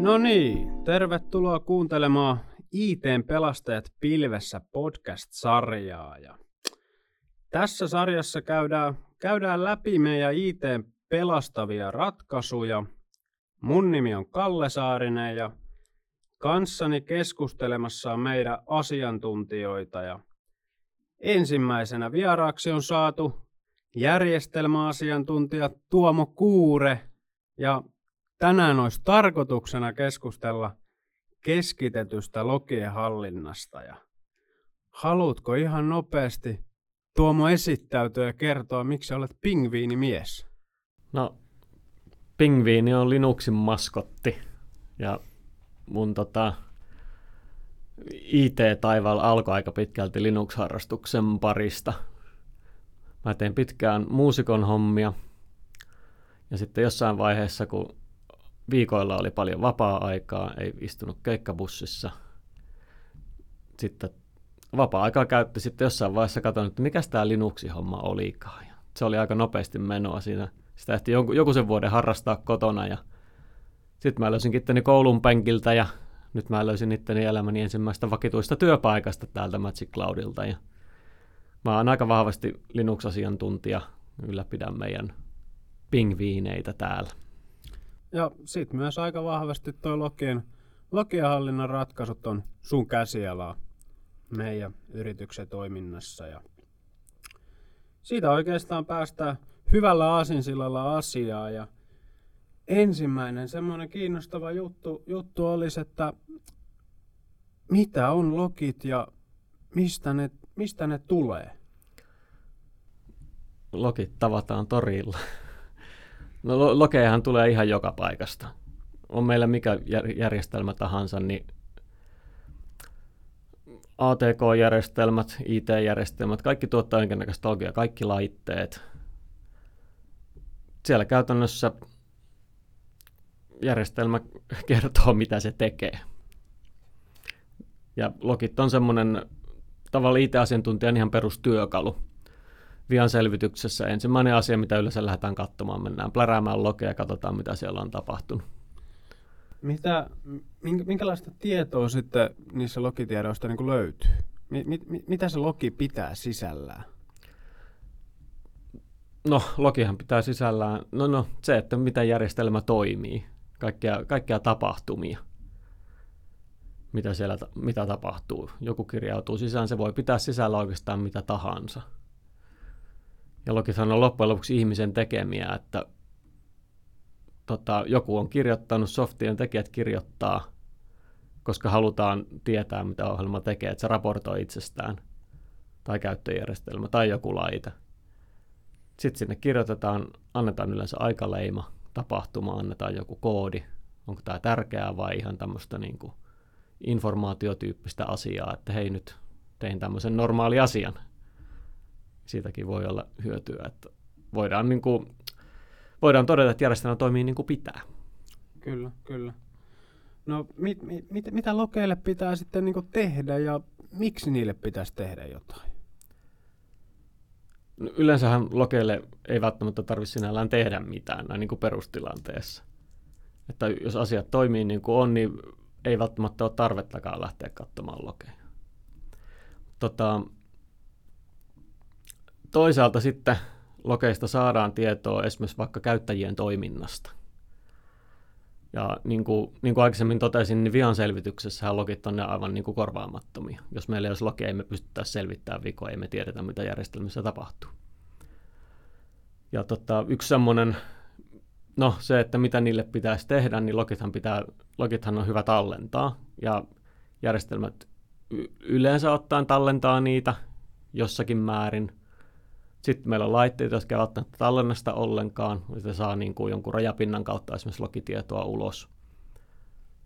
No niin, tervetuloa kuuntelemaan ITn pelastajat pilvessä podcast-sarjaa. Ja tässä sarjassa käydään, käydään läpi meidän ITn pelastavia ratkaisuja. Mun nimi on Kalle Saarinen ja kanssani keskustelemassa on meidän asiantuntijoita. Ja ensimmäisenä vieraaksi on saatu järjestelmäasiantuntija Tuomo Kuure ja tänään olisi tarkoituksena keskustella keskitetystä logien hallinnasta. Ja haluatko ihan nopeasti Tuomo esittäytyä ja kertoa, miksi olet pingviinimies? No, pingviini on Linuxin maskotti ja mun tota, IT-taivaalla alkoi aika pitkälti Linux-harrastuksen parista. Mä tein pitkään muusikon hommia ja sitten jossain vaiheessa, kun viikoilla oli paljon vapaa-aikaa, ei istunut keikkabussissa. Sitten vapaa-aikaa käytti sitten jossain vaiheessa katsoin, että mikä tämä Linuxi-homma olikaan. Ja se oli aika nopeasti menoa siinä. Sitä ehti joku, joku sen vuoden harrastaa kotona ja sitten mä löysin itteni koulun penkiltä ja nyt mä löysin itteni elämäni ensimmäistä vakituista työpaikasta täältä Magic Cloudilta. Ja mä oon aika vahvasti Linux-asiantuntija, ylläpidän meidän pingviineitä täällä. Ja sitten myös aika vahvasti tuo Lokien, Lokienhallinnan ratkaisut on sun käsialaa meidän yrityksen toiminnassa. Ja siitä oikeastaan päästään hyvällä asinsillalla asiaa. Ja ensimmäinen semmoinen kiinnostava juttu, juttu olisi, että mitä on lokit ja mistä ne, mistä ne tulee? Lokit tavataan torilla. No lokejahan tulee ihan joka paikasta. On meillä mikä järjestelmä tahansa, niin ATK-järjestelmät, IT-järjestelmät, kaikki tuottaa jonkinnäköistä logia, kaikki laitteet. Siellä käytännössä järjestelmä kertoo, mitä se tekee. Ja logit on semmoinen tavallaan IT-asiantuntijan ihan perustyökalu vian selvityksessä ensimmäinen asia, mitä yleensä lähdetään katsomaan. Mennään pläräämään lokeja ja katsotaan, mitä siellä on tapahtunut. Mitä, minkälaista tietoa sitten niissä logitiedoista niin löytyy? Mi, mi, mitä se logi pitää sisällään? No, logihan pitää sisällään, no, no se, että miten järjestelmä toimii, kaikkia, kaikkia tapahtumia, mitä siellä mitä tapahtuu. Joku kirjautuu sisään, se voi pitää sisällä oikeastaan mitä tahansa – logithan on loppujen lopuksi ihmisen tekemiä, että tota, joku on kirjoittanut, softien tekijät kirjoittaa, koska halutaan tietää, mitä ohjelma tekee, että se raportoi itsestään, tai käyttöjärjestelmä, tai joku laite. Sitten sinne kirjoitetaan, annetaan yleensä aikaleima, tapahtuma, annetaan joku koodi, onko tämä tärkeää vai ihan tämmöistä niin informaatiotyyppistä asiaa, että hei nyt tein tämmöisen normaali asian, siitäkin voi olla hyötyä, että voidaan, niin kuin, voidaan todeta, että järjestelmä toimii niin kuin pitää. Kyllä, kyllä. No mit, mit, mit, mitä lokeille pitää sitten niin tehdä ja miksi niille pitäisi tehdä jotain? No, yleensähän lokeille ei välttämättä tarvitse sinällään tehdä mitään näin niin kuin perustilanteessa. Että jos asiat toimii niin kuin on, niin ei välttämättä ole tarvettakaan lähteä katsomaan lokeja. Tota, toisaalta sitten lokeista saadaan tietoa esimerkiksi vaikka käyttäjien toiminnasta. Ja niin kuin, niin kuin aikaisemmin totesin, niin vian selvityksessä logit on ne aivan niin kuin korvaamattomia. Jos meillä ei olisi logia, ei me selvittämään vikoja, ei me tiedetä, mitä järjestelmissä tapahtuu. Ja tota, yksi semmoinen, no se, että mitä niille pitäisi tehdä, niin logithan, pitää, logithan on hyvä tallentaa. Ja järjestelmät yleensä ottaen tallentaa niitä jossakin määrin – sitten meillä on laitteita, jotka eivät välttämättä tallennasta ollenkaan, että saa niin kuin jonkun rajapinnan kautta esimerkiksi logitietoa ulos.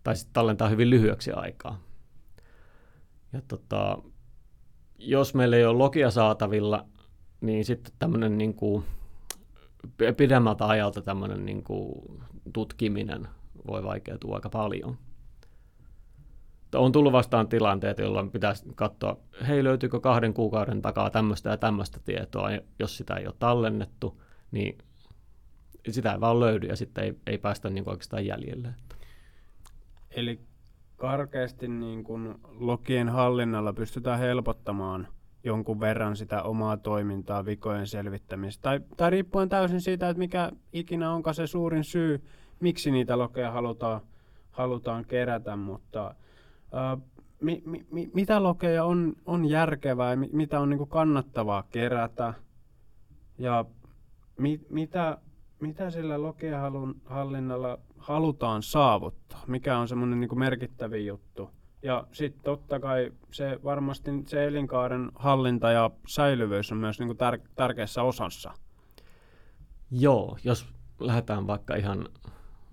Tai sitten tallentaa hyvin lyhyeksi aikaa. Ja tota, jos meillä ei ole logia saatavilla, niin sitten tämmöinen niin kuin pidemmältä ajalta tämmöinen niin kuin tutkiminen voi vaikeutua aika paljon on tullut vastaan tilanteet, jolloin pitäisi katsoa, hei löytyykö kahden kuukauden takaa tämmöistä ja tämmöistä tietoa, ja jos sitä ei ole tallennettu, niin sitä ei vaan löydy ja sitten ei, ei päästä niin oikeastaan jäljelle. Eli karkeasti niin kun logien hallinnalla pystytään helpottamaan jonkun verran sitä omaa toimintaa, vikojen selvittämistä. Tai, tai riippuen täysin siitä, että mikä ikinä onkaan se suurin syy, miksi niitä lokeja halutaan, halutaan kerätä. Mutta ää, mi, mi, mitä lokeja on, on järkevää ja mitä on niin kannattavaa kerätä ja mi, mitä, mitä sillä hallinnalla halutaan saavuttaa, mikä on semmoinen niin merkittävin juttu. Ja sitten totta kai se varmasti se elinkaaren hallinta ja säilyvyys on myös niin kuin tär- tärkeässä osassa. Joo, jos lähdetään vaikka ihan,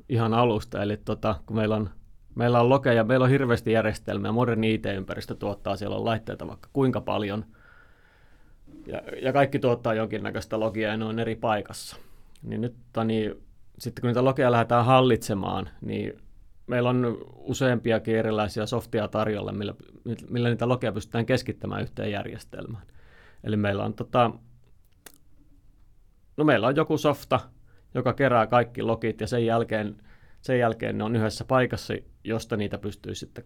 ihan alusta, eli tota, kun meillä on Meillä on lokeja, meillä on hirveästi järjestelmiä, moderni IT-ympäristö tuottaa, siellä on laitteita vaikka kuinka paljon. Ja, ja kaikki tuottaa jonkinnäköistä logia ja ne on eri paikassa. Niin nyt niin, sitten kun niitä logia lähdetään hallitsemaan, niin meillä on useampiakin erilaisia softia tarjolla, millä, millä niitä logia pystytään keskittämään yhteen järjestelmään. Eli meillä on, tota, no meillä on joku softa, joka kerää kaikki logit ja sen jälkeen sen jälkeen ne on yhdessä paikassa, josta niitä pystyy sitten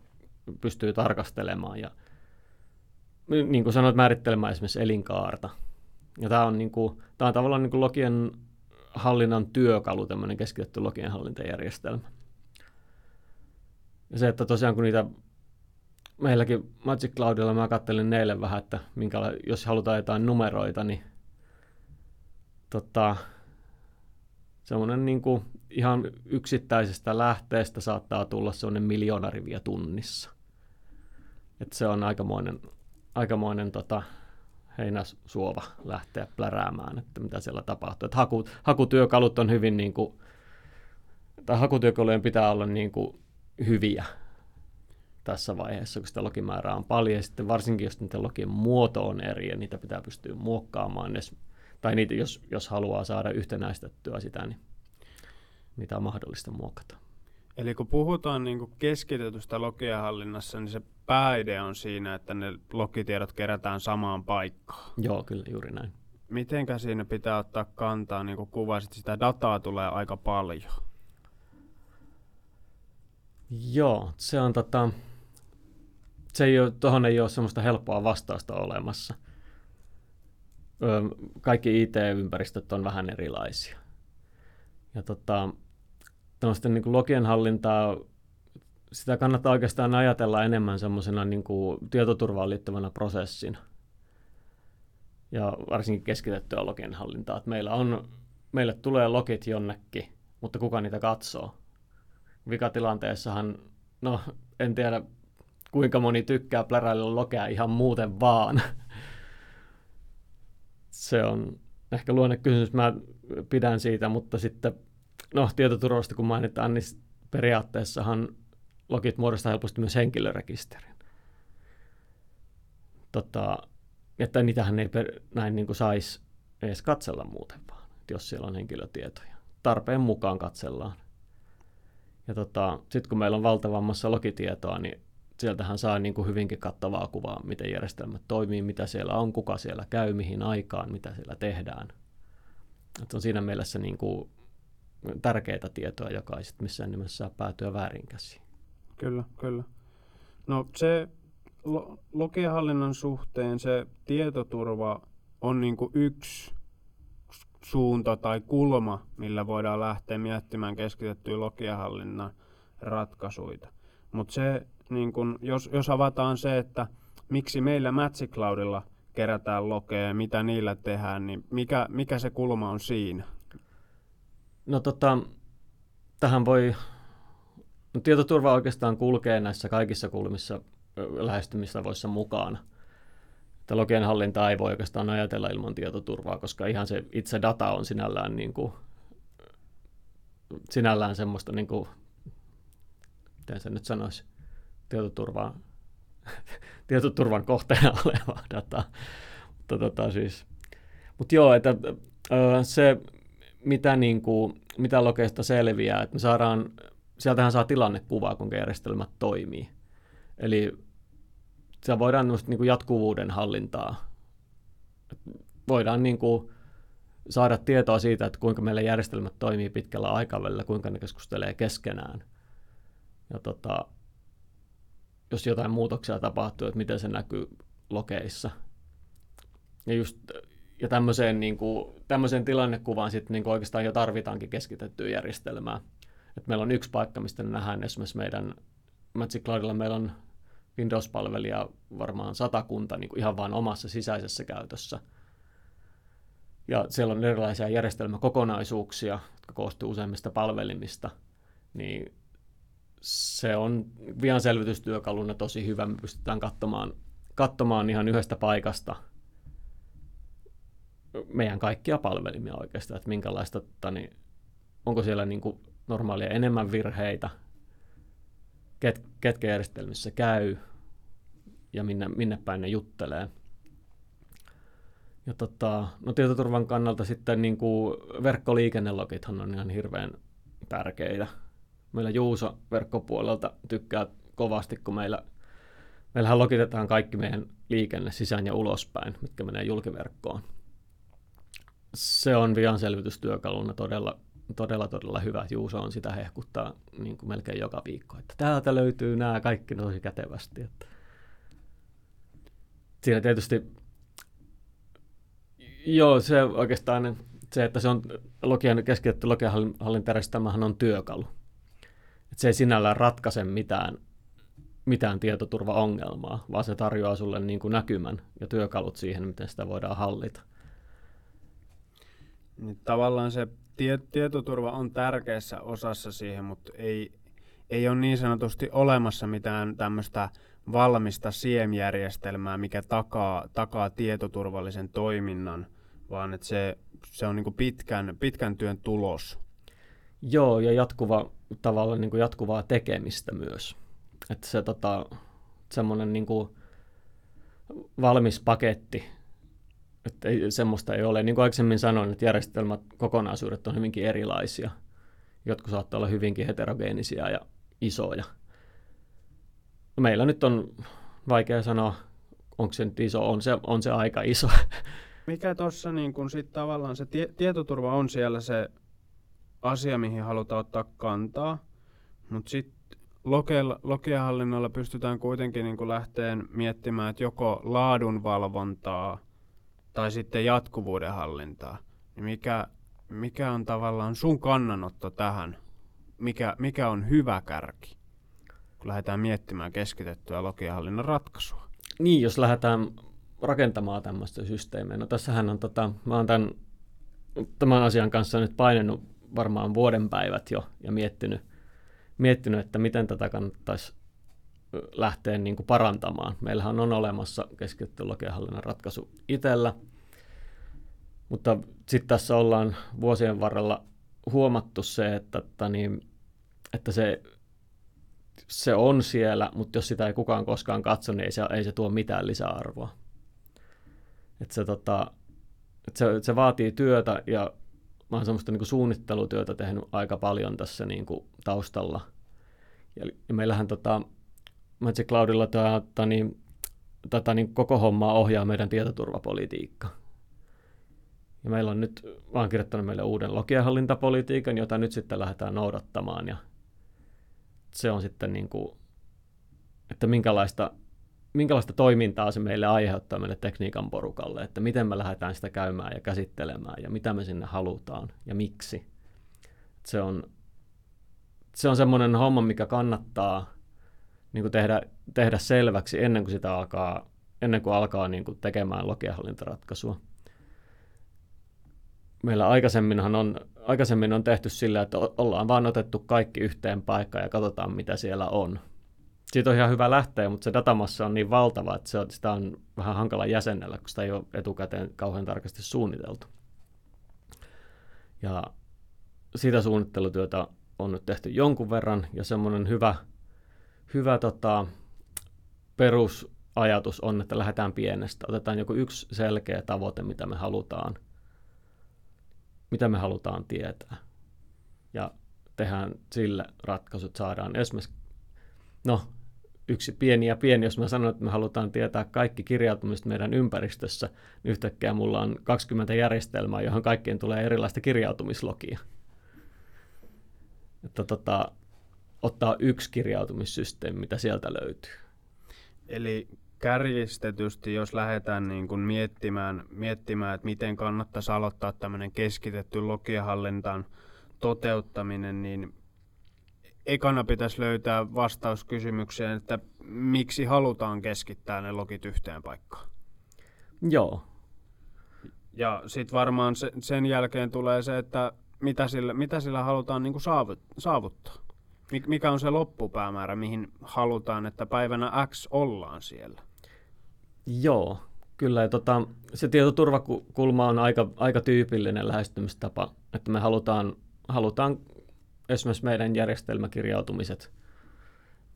pystyy tarkastelemaan ja niin kuin sanoit, määrittelemään esimerkiksi elinkaarta. Ja tämä on, niin kuin, tämä on tavallaan niin kuin logien hallinnan työkalu, tämmöinen keskitetty logien hallintajärjestelmä. Ja se, että tosiaan kun niitä meilläkin Magic Cloudilla mä kattelin neille vähän, että minkäla, jos halutaan jotain numeroita, niin tota, semmoinen niin kuin ihan yksittäisestä lähteestä saattaa tulla semmoinen miljoona riviä tunnissa. Et se on aikamoinen, aikamoinen tota, heinäsuova lähteä pläräämään, että mitä siellä tapahtuu. Et haku, hakutyökalut on hyvin niin kuin, tai hakutyökalujen pitää olla niin kuin hyviä tässä vaiheessa, kun sitä logimäärää on paljon, ja sitten varsinkin jos niiden logien muoto on eri, ja niitä pitää pystyä muokkaamaan, tai niitä, jos, jos haluaa saada yhtenäistettyä sitä, niin mitä on mahdollista muokata. Eli kun puhutaan niin kuin keskitetystä logiahallinnassa, niin se pääidea on siinä, että ne logitiedot kerätään samaan paikkaan. Joo, kyllä juuri näin. Mitenkä siinä pitää ottaa kantaa, niin kuin kuvasit, sitä dataa tulee aika paljon? Joo, se on tota, se ei ole, tuohon ei ole semmoista helppoa vastausta olemassa. Öö, kaikki IT-ympäristöt on vähän erilaisia. Ja tota, tämmöisten niin logien hallintaa, sitä kannattaa oikeastaan ajatella enemmän semmoisena niin tietoturvaan liittyvänä prosessina. Ja varsinkin keskitettyä logien hallintaa. Että meillä on, meille tulee logit jonnekin, mutta kuka niitä katsoo? Vikatilanteessahan, no en tiedä kuinka moni tykkää pläräillä logea ihan muuten vaan. Se on ehkä luonnekysymys, mä pidän siitä, mutta sitten no tietoturvasta kun mainitaan, niin periaatteessahan logit muodostaa helposti myös henkilörekisterin. Tota, että niitähän ei per, näin niin kuin saisi edes katsella muuten vaan, jos siellä on henkilötietoja. Tarpeen mukaan katsellaan. Ja tota, sitten kun meillä on valtavammassa logitietoa, niin sieltähän saa niin kuin hyvinkin kattavaa kuvaa, miten järjestelmät toimii, mitä siellä on, kuka siellä käy, mihin aikaan, mitä siellä tehdään. Et on siinä mielessä niin kuin tärkeitä tietoa, joka ei sitten missään nimessä saa päätyä väärin käsiin. Kyllä, kyllä. No se lo- suhteen se tietoturva on niin kuin yksi suunta tai kulma, millä voidaan lähteä miettimään keskitettyä logiahallinnan ratkaisuja. Mutta se, niin kun, jos, jos avataan se, että miksi meillä Magic Cloudilla kerätään lokeja, mitä niillä tehdään, niin mikä, mikä se kulma on siinä? No tota, tähän voi, no, tietoturva oikeastaan kulkee näissä kaikissa kulmissa lähestymistavoissa mukaan. Että logien hallintaa ei voi oikeastaan ajatella ilman tietoturvaa, koska ihan se itse data on sinällään, niin kuin, sinällään semmoista, niin kuin, miten se nyt sanoisi, tietoturvaa, tietoturvan kohteena olevaa dataa. Mutta tota siis, mut joo, että se mitä, niin kuin, mitä lokeista selviää, että me saadaan, sieltähän saa tilannekuvaa, kuinka järjestelmät toimii. Eli se voidaan niin kuin jatkuvuuden hallintaa. Voidaan niin kuin saada tietoa siitä, että kuinka meillä järjestelmät toimii pitkällä aikavälillä, kuinka ne keskustelee keskenään. Ja tota, jos jotain muutoksia tapahtuu, että miten se näkyy lokeissa. Ja, just, ja tämmöiseen, niin kuin, tämmöiseen tilannekuvaan sitten niin oikeastaan jo tarvitaankin keskitettyä järjestelmää. Et meillä on yksi paikka, mistä nähdään esimerkiksi meidän Magic Cloudilla meillä on Windows-palvelija varmaan satakunta niin kuin ihan vain omassa sisäisessä käytössä. Ja siellä on erilaisia järjestelmäkokonaisuuksia, jotka koostuu useimmista palvelimista. Niin se on vian selvitystyökaluna tosi hyvä. Me pystytään katsomaan, katsomaan ihan yhdestä paikasta meidän kaikkia palvelimia oikeastaan, että minkälaista, niin onko siellä niin kuin normaalia enemmän virheitä, ket, ketkä järjestelmissä käy ja minne, minne päin ne juttelee. Ja tota, no tietoturvan kannalta sitten niin kuin verkkoliikennelogithan on ihan hirveän tärkeitä. Meillä Juuso verkkopuolelta tykkää kovasti, kun meillä, meillähän logitetaan kaikki meidän liikenne sisään ja ulospäin, mitkä menee julkiverkkoon. Se on vian selvitystyökaluna todella todella, todella hyvä. Juuso on sitä hehkuttaa niin kuin melkein joka viikko, että täältä löytyy nämä kaikki tosi kätevästi. Että siinä tietysti, joo, se oikeastaan se, että se on logian, keskitetty logiahallintajärjestelmähän on työkalu. Että se ei sinällään ratkaise mitään, mitään tietoturvaongelmaa, vaan se tarjoaa sulle niin kuin näkymän ja työkalut siihen, miten sitä voidaan hallita. Niin tavallaan se tie, tietoturva on tärkeässä osassa siihen, mutta ei, ei ole niin sanotusti olemassa mitään tämmöistä valmista SIEM-järjestelmää, mikä takaa, takaa tietoturvallisen toiminnan, vaan että se, se on niin kuin pitkän, pitkän työn tulos. Joo, ja jatkuva, tavallaan niin kuin jatkuvaa tekemistä myös. Että se tota, semmoinen niin valmis paketti että ei, semmoista ei ole. Niin kuin aikaisemmin sanoin, että järjestelmät, kokonaisuudet on hyvinkin erilaisia. Jotkut saattaa olla hyvinkin heterogeenisia ja isoja. Meillä nyt on vaikea sanoa, onko se nyt iso, on se, on se aika iso. Mikä tuossa niin kun sit tavallaan se tie, tietoturva on siellä se asia, mihin halutaan ottaa kantaa, mutta sitten Lokehallinnolla pystytään kuitenkin niin lähteen miettimään, että joko laadunvalvontaa – tai sitten jatkuvuuden hallintaa, niin mikä, mikä on tavallaan sun kannanotto tähän? Mikä, mikä on hyvä kärki, kun lähdetään miettimään keskitettyä logiahallinnan ratkaisua? Niin, jos lähdetään rakentamaan tämmöistä systeemiä. No tässähän on, tota, mä oon tämän, tämän asian kanssa nyt painenut varmaan vuoden päivät jo ja miettinyt, miettinyt että miten tätä kannattaisi lähteä niin kuin parantamaan. Meillähän on olemassa keskitetty logiahallinnan ratkaisu itsellä, mutta sitten tässä ollaan vuosien varrella huomattu se, että, että, niin, että se, se on siellä, mutta jos sitä ei kukaan koskaan katso, niin ei se, ei se tuo mitään lisäarvoa. Et se, tota, et se, se vaatii työtä ja mä oon semmoista niin suunnittelutyötä tehnyt aika paljon tässä niin kuin taustalla. Ja, ja meillähän tota, Magic Cloudilla tätä, niin, tätä niin koko hommaa ohjaa meidän tietoturvapolitiikka. Ja meillä on nyt, oon kirjoittanut meille uuden logiahallintapolitiikan, jota nyt sitten lähdetään noudattamaan. Ja se on sitten niin kuin, että minkälaista, minkälaista toimintaa se meille aiheuttaa meille tekniikan porukalle, että miten me lähdetään sitä käymään ja käsittelemään ja mitä me sinne halutaan ja miksi. Se on, se on semmoinen homma, mikä kannattaa niin kuin tehdä, tehdä selväksi ennen kuin sitä alkaa, ennen kuin alkaa niin kuin tekemään logiahallintaratkaisua. Meillä aikaisemminhan on, aikaisemmin on tehty sillä, että ollaan vaan otettu kaikki yhteen paikkaan ja katsotaan, mitä siellä on. Siitä on ihan hyvä lähteä, mutta se datamassa on niin valtava, että se on, sitä on vähän hankala jäsennellä, kun sitä ei ole etukäteen kauhean tarkasti suunniteltu. Ja sitä suunnittelutyötä on nyt tehty jonkun verran, ja semmoinen hyvä hyvä tota, perusajatus on, että lähdetään pienestä. Otetaan joku yksi selkeä tavoite, mitä me halutaan, mitä me halutaan tietää. Ja tehdään sille ratkaisut, saadaan esimerkiksi, no yksi pieni ja pieni, jos mä sanon, että me halutaan tietää kaikki kirjautumista meidän ympäristössä, niin yhtäkkiä mulla on 20 järjestelmää, johon kaikkien tulee erilaista kirjautumislogia. Että tota, ottaa yksi kirjautumissysteemi, mitä sieltä löytyy. Eli kärjistetysti, jos lähdetään niin kuin miettimään, miettimään, että miten kannattaisi aloittaa tämmöinen keskitetty logiahallintaan toteuttaminen, niin ekana pitäisi löytää vastaus kysymykseen, että miksi halutaan keskittää ne logit yhteen paikkaan. Joo. Ja sitten varmaan se, sen jälkeen tulee se, että mitä sillä, mitä sillä halutaan niin kuin saavuttaa. Mikä on se loppupäämäärä, mihin halutaan, että päivänä X ollaan siellä? Joo, kyllä. Ja tota, se tietoturvakulma on aika, aika tyypillinen lähestymistapa, että me halutaan, halutaan esimerkiksi meidän järjestelmäkirjautumiset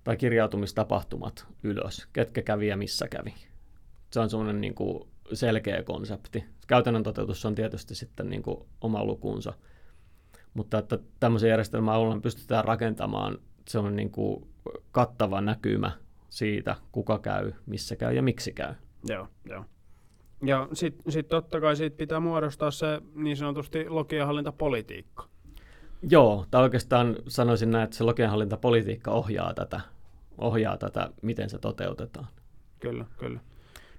tai kirjautumistapahtumat ylös, ketkä kävi ja missä kävi. Se on semmoinen niin selkeä konsepti. Käytännön toteutus on tietysti sitten niin kuin oma lukunsa, mutta että tämmöisen järjestelmän avulla pystytään rakentamaan semmoinen niin kuin kattava näkymä siitä, kuka käy, missä käy ja miksi käy. Joo, joo. Ja sitten sit totta kai siitä pitää muodostaa se niin sanotusti logienhallintapolitiikka. Joo, tai oikeastaan sanoisin näin, että se logienhallintapolitiikka ohjaa tätä, ohjaa tätä, miten se toteutetaan. Kyllä, kyllä.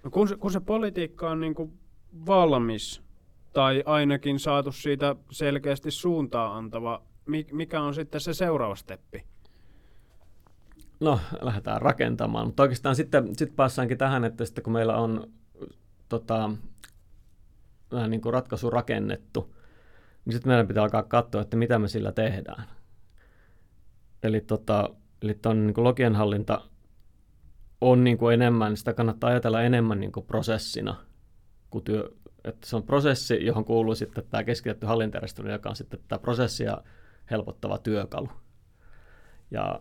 No kun, se, kun se politiikka on niin kuin valmis, tai ainakin saatu siitä selkeästi suuntaa antava, mikä on sitten se seuraava steppi? No, lähdetään rakentamaan, mutta oikeastaan sitten sit päässäänkin tähän, että sitten kun meillä on tota, vähän niin kuin ratkaisu rakennettu, niin sitten meidän pitää alkaa katsoa, että mitä me sillä tehdään. Eli, tota, eli niin logienhallinta on niin kuin enemmän, sitä kannattaa ajatella enemmän niin kuin prosessina, kuin työ, että se on prosessi, johon kuuluu sitten tämä keskitetty hallintajärjestelmä, joka on sitten tämä prosessia helpottava työkalu. Ja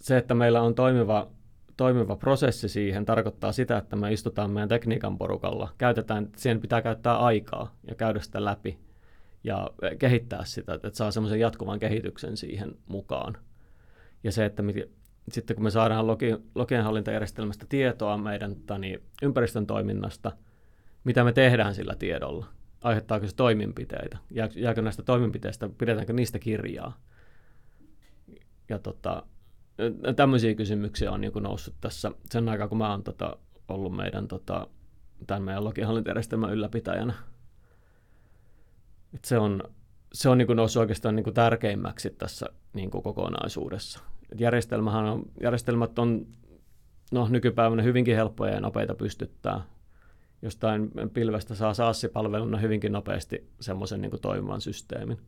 se, että meillä on toimiva, toimiva prosessi siihen, tarkoittaa sitä, että me istutaan meidän tekniikan porukalla, käytetään, siihen pitää käyttää aikaa ja käydä sitä läpi ja kehittää sitä, että saa semmoisen jatkuvan kehityksen siihen mukaan. Ja se, että me, sitten kun me saadaan logi, logienhallintajärjestelmästä tietoa meidän tani, ympäristön toiminnasta, mitä me tehdään sillä tiedolla, aiheuttaako se toimenpiteitä, jääkö näistä toimenpiteistä, pidetäänkö niistä kirjaa. Ja tota, tämmöisiä kysymyksiä on niin noussut tässä sen aikaa, kun mä oon tota, ollut meidän tota, tämän meidän logihallintajärjestelmän ylläpitäjänä. Et se on, se on niin kuin noussut oikeastaan niin kuin tärkeimmäksi tässä niin kuin kokonaisuudessa. Et järjestelmähän on, järjestelmät on no, nykypäivänä hyvinkin helppoja ja nopeita pystyttää. Jostain pilvestä saa SaaS-palveluna hyvinkin nopeasti semmoisen niin toimivan systeemin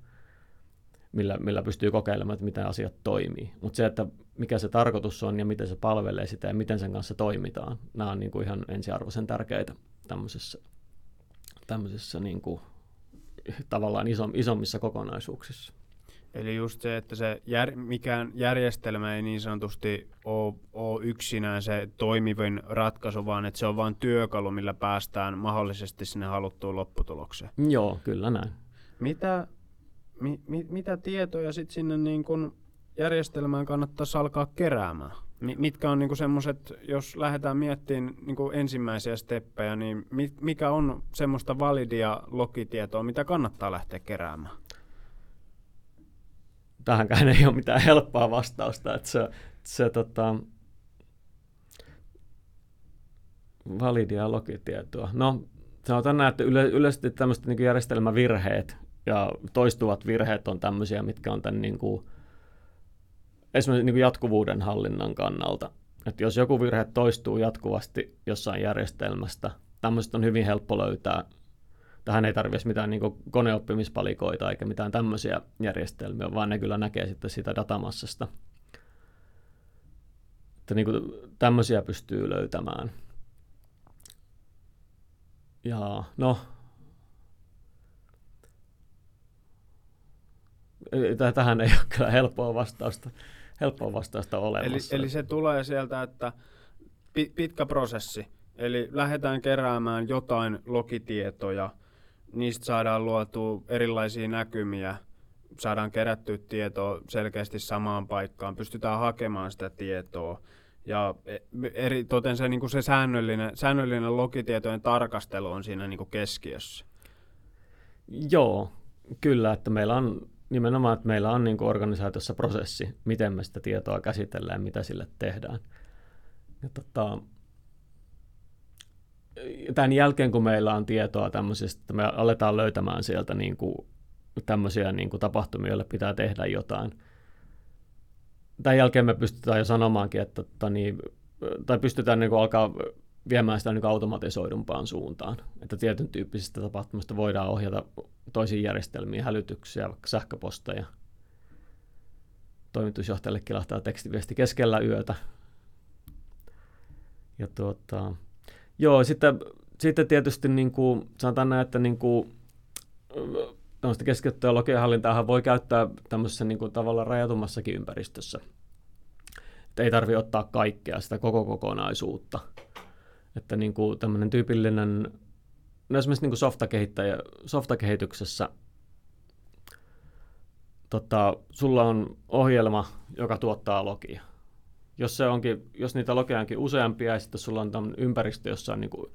millä, millä pystyy kokeilemaan, että miten asiat toimii. Mutta se, että mikä se tarkoitus on ja miten se palvelee sitä ja miten sen kanssa toimitaan, nämä on niin kuin ihan ensiarvoisen tärkeitä tämmöisessä, tämmöisessä niin kuin, tavallaan iso, isommissa kokonaisuuksissa. Eli just se, että se jär, mikään järjestelmä ei niin sanotusti ole, ole yksinään se toimivin ratkaisu, vaan että se on vain työkalu, millä päästään mahdollisesti sinne haluttuun lopputulokseen. Joo, kyllä näin. Mitä mi, mi, mitä tietoja sitten sinne niin kun järjestelmään kannattaisi alkaa keräämään? Mitkä on niin semmoiset, jos lähdetään miettimään niin ensimmäisiä steppejä, niin mikä on semmoista validia logitietoa, mitä kannattaa lähteä keräämään? Tähänkään ei ole mitään helppoa vastausta. Että se, se tota, validia logitietoa. No, sanotaan näin, että yle, yleisesti tämmöiset niin järjestelmävirheet, ja toistuvat virheet on tämmöisiä, mitkä on tämän niin kuin, esimerkiksi niin kuin jatkuvuuden hallinnan kannalta. Että jos joku virhe toistuu jatkuvasti jossain järjestelmästä, tämmöiset on hyvin helppo löytää. Tähän ei tarvitse mitään niin koneoppimispalikoita eikä mitään tämmöisiä järjestelmiä, vaan ne kyllä näkee sitten sitä datamassasta. Että niin kuin tämmöisiä pystyy löytämään. Ja no, tähän ei ole kyllä helppoa vastausta, helppoa vastausta olemassa. Eli, eli se tulee sieltä, että pitkä prosessi, eli lähdetään keräämään jotain logitietoja, niistä saadaan luotu erilaisia näkymiä, saadaan kerättyä tietoa selkeästi samaan paikkaan, pystytään hakemaan sitä tietoa. Ja eri, toten se, niin kuin se säännöllinen, säännöllinen logitietojen tarkastelu on siinä niin kuin keskiössä. Joo, kyllä, että meillä on nimenomaan, että meillä on niin kuin organisaatiossa prosessi, miten me sitä tietoa käsitellään, mitä sille tehdään. Ja tota, tämän jälkeen, kun meillä on tietoa tämmöisistä, että me aletaan löytämään sieltä niin kuin tämmöisiä niin kuin tapahtumia, joille pitää tehdä jotain. Tämän jälkeen me pystytään jo sanomaankin, että, että niin, tai pystytään niin kuin alkaa viemään sitä niin automatisoidumpaan suuntaan. Että tietyn tyyppisistä tapahtumista voidaan ohjata toisiin järjestelmiin hälytyksiä, vaikka sähköposteja. Toimitusjohtajalle kilahtaa tekstiviesti keskellä yötä. Ja tuota, joo, sitten, sitten tietysti niin kuin, sanotaan näin, että niin kuin, tämmöistä keskityttyä logiahallintaa voi käyttää tämmöisessä niin kuin, tavallaan rajatummassakin ympäristössä. Että ei tarvitse ottaa kaikkea sitä koko kokonaisuutta – että niin kuin tämmöinen tyypillinen, no esimerkiksi niin kuin softakehittäjä, softakehityksessä tota, sulla on ohjelma, joka tuottaa logia. Jos, se onkin, jos niitä logia onkin useampia ja sitten sulla on tämmöinen ympäristö, jossa on niin kuin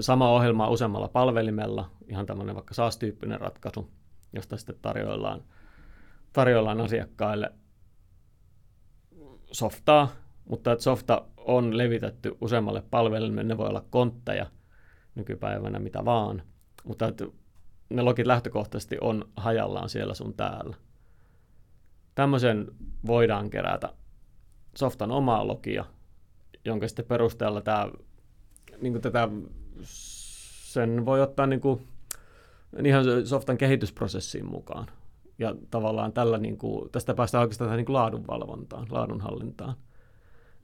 sama ohjelma useammalla palvelimella, ihan tämmöinen vaikka SaaS-tyyppinen ratkaisu, josta sitten tarjoillaan, tarjoillaan asiakkaille softaa, mutta että softa on levitetty useammalle palvelimelle, ne voi olla kontteja nykypäivänä mitä vaan, mutta että ne logit lähtökohtaisesti on hajallaan siellä sun täällä. Tämmöisen voidaan kerätä softan omaa logia, jonka sitten perusteella tämä, niin tätä, sen voi ottaa niin kuin, ihan softan kehitysprosessiin mukaan. Ja tavallaan tällä, niin kuin, tästä päästään oikeastaan tähän niin laadunvalvontaan, laadunhallintaan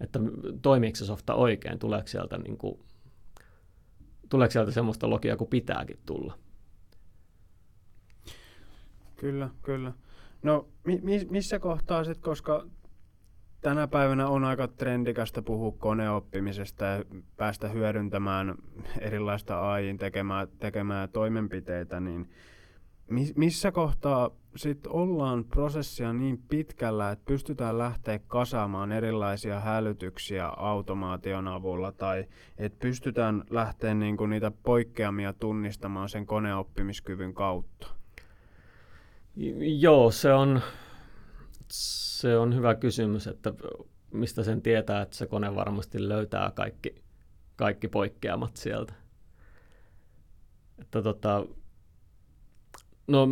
että toimiiko se softa oikein, tuleeko sieltä, niin kuin, tuleeko sieltä semmoista logia kuin pitääkin tulla. Kyllä, kyllä. No mi- missä kohtaa sitten, koska tänä päivänä on aika trendikästä puhua koneoppimisesta ja päästä hyödyntämään erilaista AIin tekemää, tekemää toimenpiteitä, niin missä kohtaa sitten ollaan prosessia niin pitkällä, että pystytään lähteä kasaamaan erilaisia hälytyksiä automaation avulla tai että pystytään lähteä niinku niitä poikkeamia tunnistamaan sen koneoppimiskyvyn kautta? Joo, se on, se on hyvä kysymys, että mistä sen tietää, että se kone varmasti löytää kaikki, kaikki poikkeamat sieltä. Että tota, No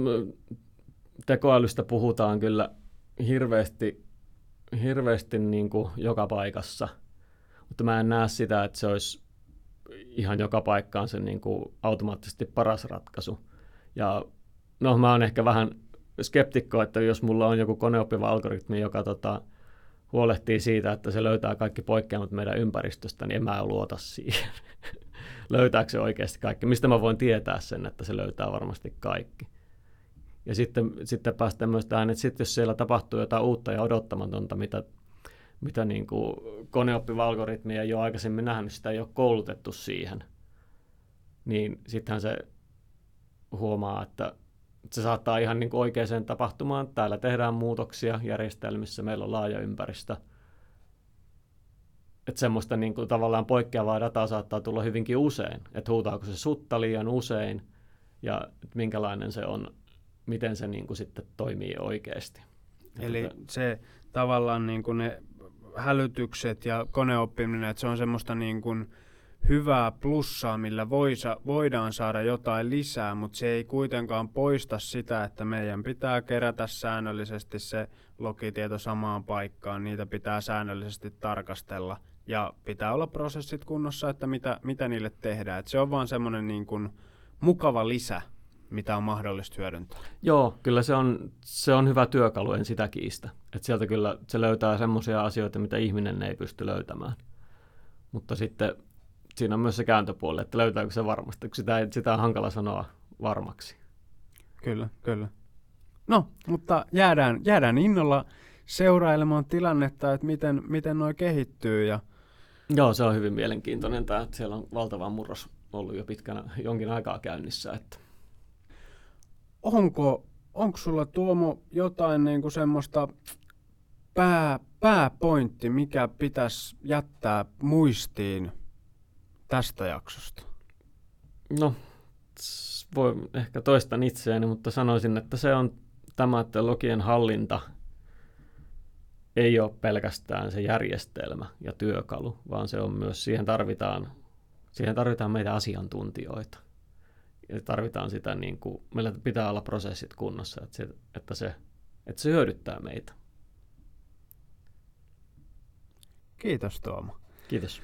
tekoälystä puhutaan kyllä hirveästi, hirveästi niin kuin joka paikassa, mutta mä en näe sitä, että se olisi ihan joka paikkaan se niin kuin automaattisesti paras ratkaisu. Ja no mä oon ehkä vähän skeptikko, että jos mulla on joku koneoppiva algoritmi, joka tota, huolehtii siitä, että se löytää kaikki poikkeamat meidän ympäristöstä, niin en mä luota siihen. Löytääkö se oikeasti kaikki? Mistä mä voin tietää sen, että se löytää varmasti kaikki? Ja sitten, sitten päästään myös tähän, että sitten jos siellä tapahtuu jotain uutta ja odottamatonta, mitä, mitä niin kuin koneoppiva algoritmi ei ole aikaisemmin nähnyt, sitä ei ole koulutettu siihen, niin sittenhän se huomaa, että se saattaa ihan niin kuin oikeaan tapahtumaan. Täällä tehdään muutoksia järjestelmissä, meillä on laaja ympäristö. Että semmoista niin kuin tavallaan poikkeavaa dataa saattaa tulla hyvinkin usein. Että huutaako se sutta liian usein ja minkälainen se on miten se niin kuin sitten toimii oikeasti. Eli että... se tavallaan niin kuin ne hälytykset ja koneoppiminen, että se on semmoista niin kuin hyvää plussaa, millä voisa, voidaan saada jotain lisää, mutta se ei kuitenkaan poista sitä, että meidän pitää kerätä säännöllisesti se logitieto samaan paikkaan, niitä pitää säännöllisesti tarkastella ja pitää olla prosessit kunnossa, että mitä, mitä niille tehdään. Et se on vaan semmoinen niin mukava lisä mitä on mahdollista hyödyntää. Joo, kyllä se on, se on hyvä työkalu, en sitä kiistä. Et sieltä kyllä se löytää semmoisia asioita, mitä ihminen ei pysty löytämään. Mutta sitten siinä on myös se kääntöpuoli, että löytääkö se varmasti, sitä, sitä on hankala sanoa varmaksi. Kyllä, kyllä. No, mutta jäädään, jäädään innolla seurailemaan tilannetta, että miten, miten noi kehittyy. Ja... Joo, se on hyvin mielenkiintoinen tämä, että siellä on valtava murros ollut jo pitkänä jonkin aikaa käynnissä. Että onko, onko sulla Tuomo jotain niin kuin semmoista pää, pääpointti, mikä pitäisi jättää muistiin tästä jaksosta? No, voi ehkä toistan itseäni, mutta sanoisin, että se on tämä, että logien hallinta ei ole pelkästään se järjestelmä ja työkalu, vaan se on myös, siihen tarvitaan, siihen tarvitaan meitä asiantuntijoita. Ja tarvitaan sitä, niin kuin, meillä pitää olla prosessit kunnossa, että se, että se, että se hyödyttää meitä. Kiitos Tuomo. Kiitos.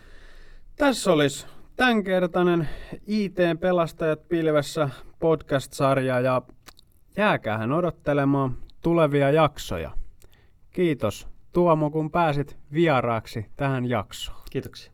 Tässä olisi tämänkertainen IT-pelastajat pilvessä podcast-sarja ja jääkähän odottelemaan tulevia jaksoja. Kiitos Tuomo, kun pääsit vieraaksi tähän jaksoon. Kiitoksia.